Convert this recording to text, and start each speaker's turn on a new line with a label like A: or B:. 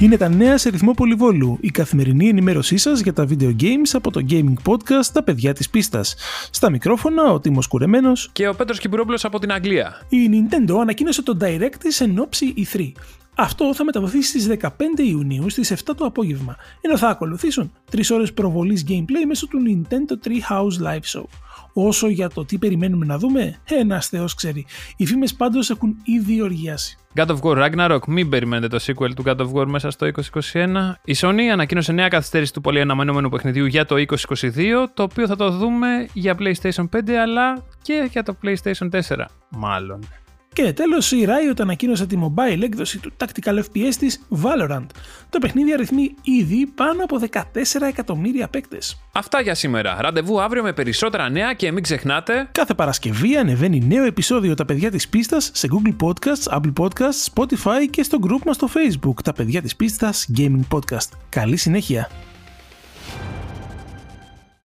A: Είναι τα νέα σε ρυθμό πολυβόλου, η καθημερινή ενημέρωσή σας για τα video games από το gaming podcast Τα παιδιά της πίστας. Στα μικρόφωνα ο Τίμος Κουρεμένος
B: και ο Πέτρος Κυπουρόπουλο από την Αγγλία.
A: Η Nintendo ανακοίνωσε το Direct της εν ώψη E3. Αυτό θα μεταδοθεί στις 15 Ιουνίου στις 7 το απόγευμα, ενώ θα ακολουθήσουν 3 ώρες προβολής gameplay μέσω του Nintendo Treehouse Live Show. Όσο για το τι περιμένουμε να δούμε, ένα θεό ξέρει. Οι φήμες πάντως έχουν ήδη οργιάσει.
B: God of War Ragnarok, μην περιμένετε το sequel του God of War μέσα στο 2021. Η Sony ανακοίνωσε νέα καθυστέρηση του πολύ αναμενόμενου παιχνιδιού για το 2022, το οποίο θα το δούμε για PlayStation 5 αλλά και για το PlayStation 4, μάλλον.
A: Και τέλος, η Riot ανακοίνωσε τη mobile έκδοση του Tactical FPS της Valorant. Το παιχνίδι αριθμεί ήδη πάνω από 14 εκατομμύρια παίκτες.
B: Αυτά για σήμερα. Ραντεβού αύριο με περισσότερα νέα και μην ξεχνάτε.
A: Κάθε Παρασκευή ανεβαίνει νέο επεισόδιο Τα παιδιά της πίστας σε Google Podcasts, Apple Podcasts, Spotify και στο group μας στο Facebook Τα παιδιά της πίστας Gaming Podcast. Καλή συνέχεια.